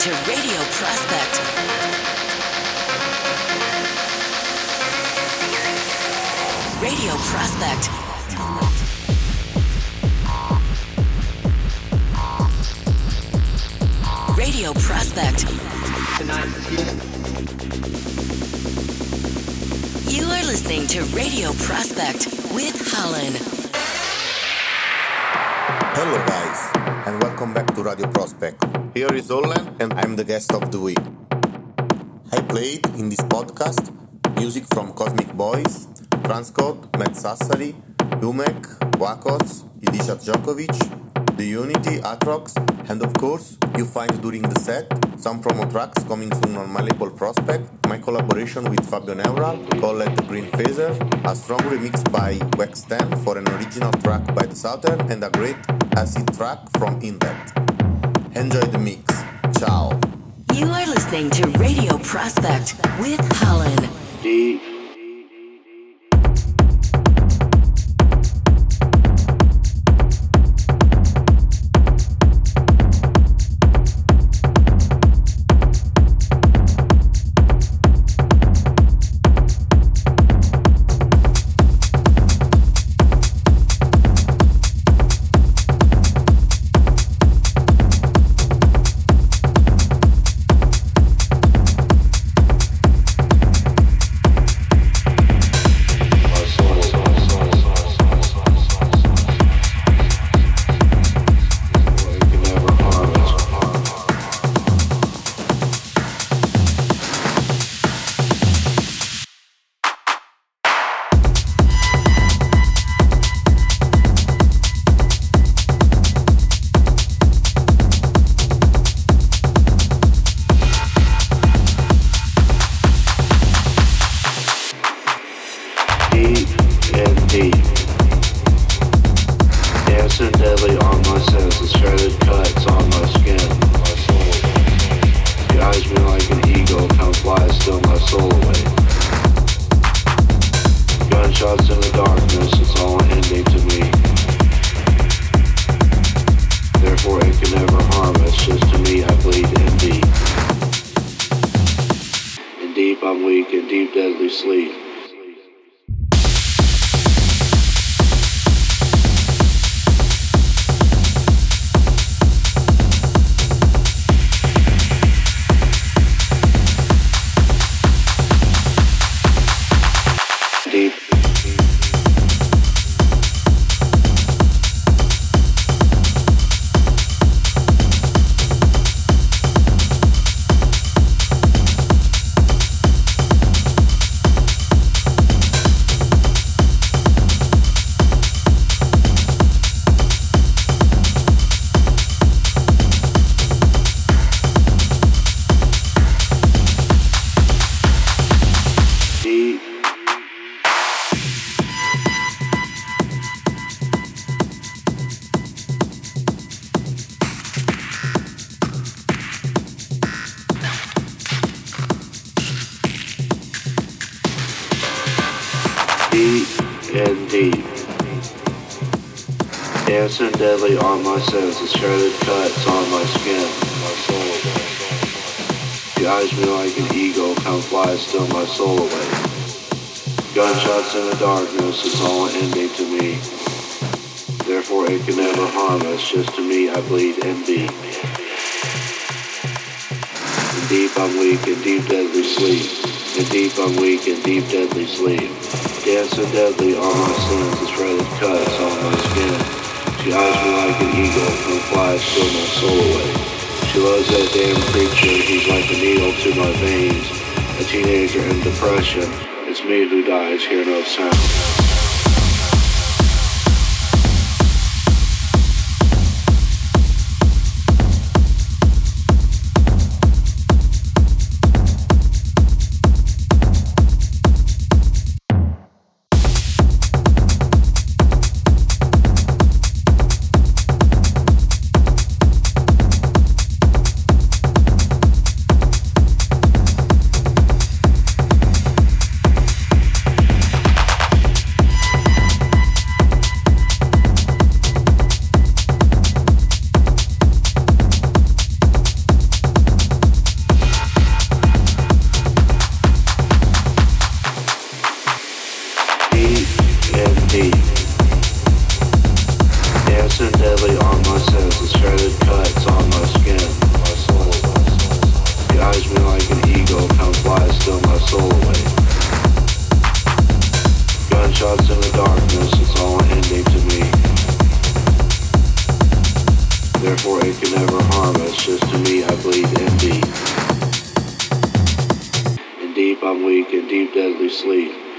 to Radio Prospect. Radio Prospect. Radio Prospect. You are listening to Radio Prospect with Hollen. Hello, guys, and welcome back to Radio Prospect. Here is Hollen, and I'm the guest of the week. I played in this podcast music from Cosmic Boys, Transcode, Matt Sassari, Umek, Uakoz, Ilija Djokovic, The Unity, Atroxx, and of course, you find during the set some promo tracks coming soon on my label Prospect, my collaboration with Fabio Neural, called The Grain Phaser, a strong remix by Wex 10 for an original track by The Southern, and a great acid track from Indepth. Enjoy the mix. Ciao. You are listening to Radio Prospect with Hollen. D D Dancing deadly on my senses, shredded cuts on my skin, my soul. Guides me like an eagle, come fly, steal my soul away. Gunshots in the darkness, it's all ending to me. Therefore it can never harm us, just to me I bleed deep. In deep I'm weak, in deep deadly sleep. In deep I'm weak, in deep deadly sleep. Dancing deadly on my sins, it's shredded cuts on my skin. She eyes me like an eagle, come flies steal my soul away. She loves that damn creature, he's like a needle to my veins. A teenager in depression, it's me who dies, hear no sound. I'm weak, in deep deadly sleep.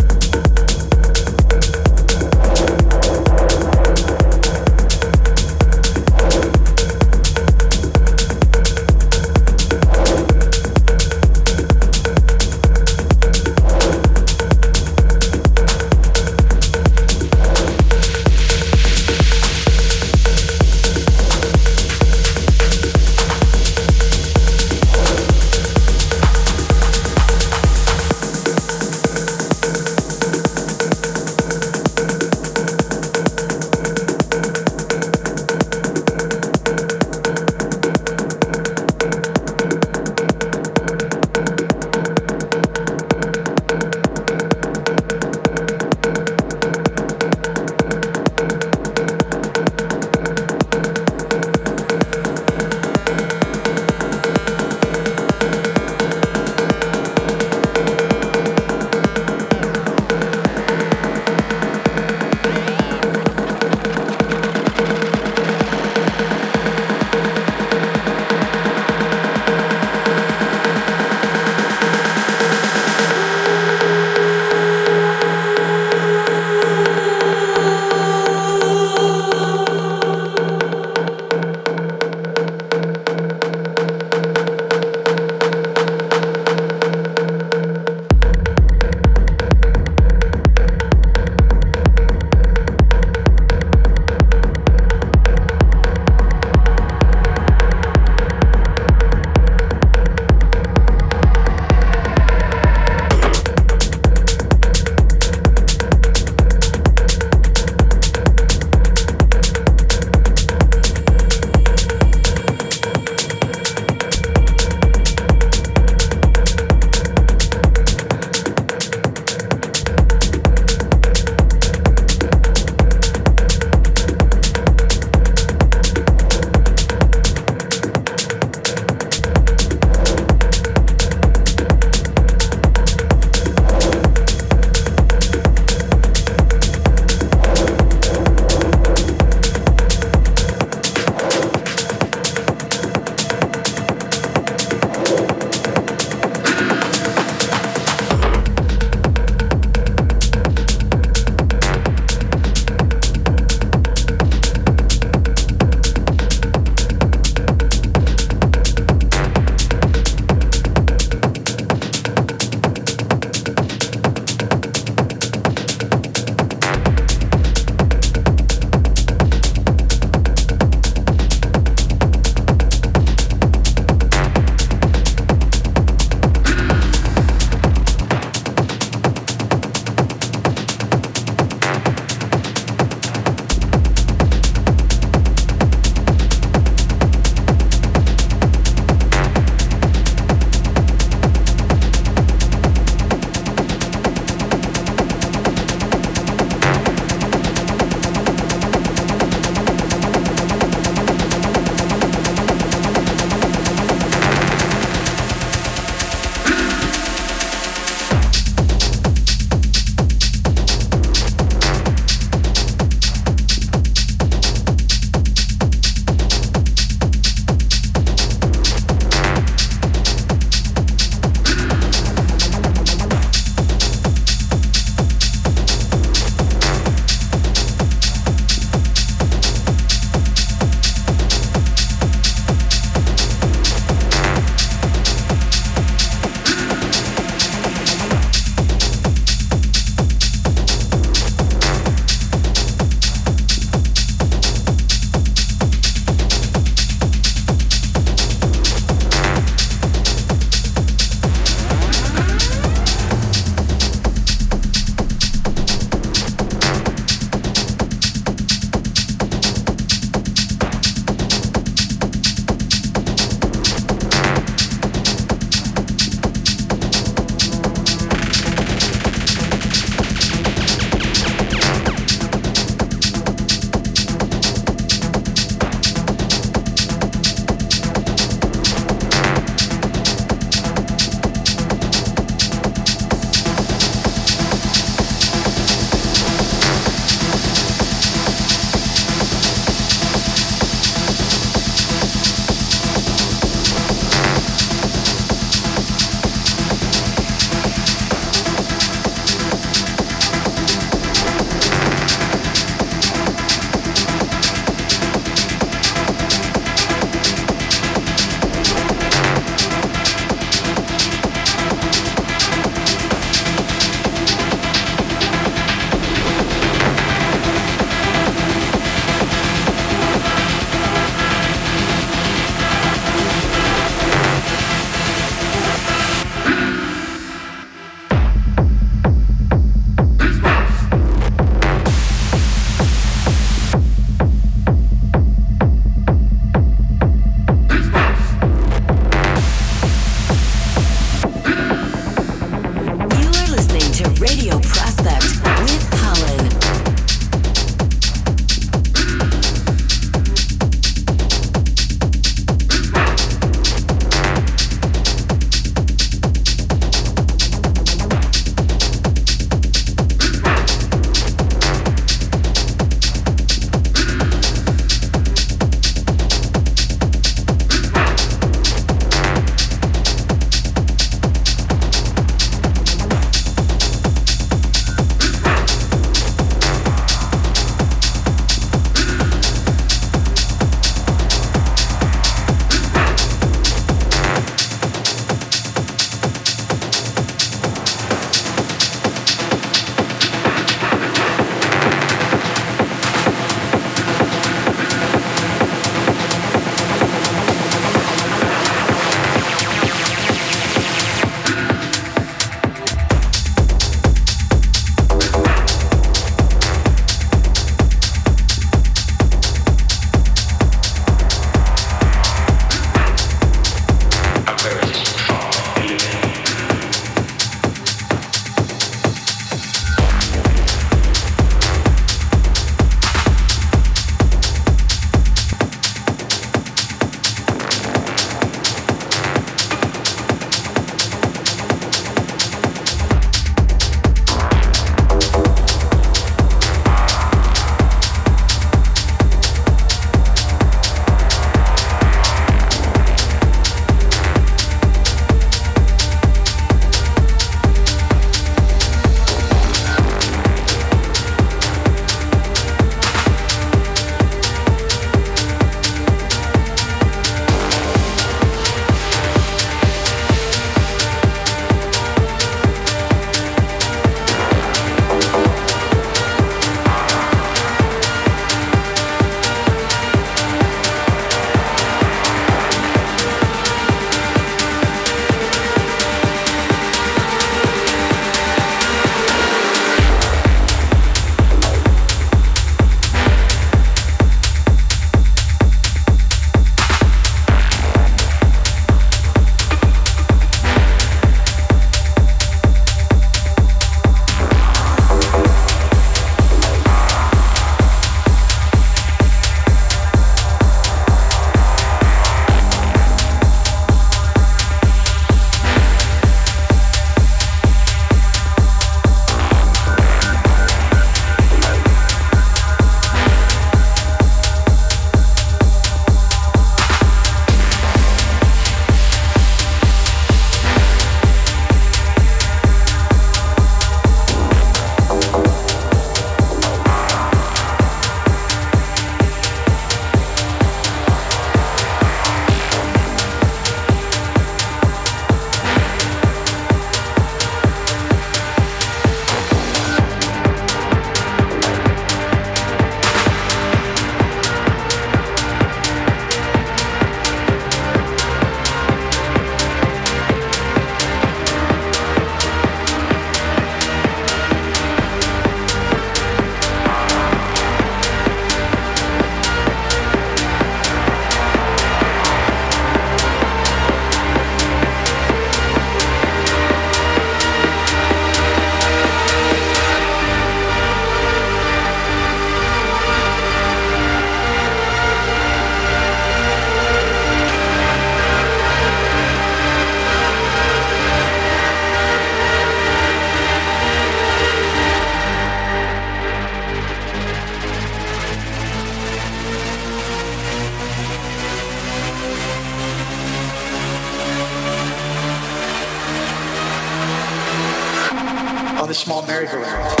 The small merry-go-round.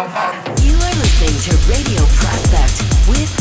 You are listening to Radio Prospect with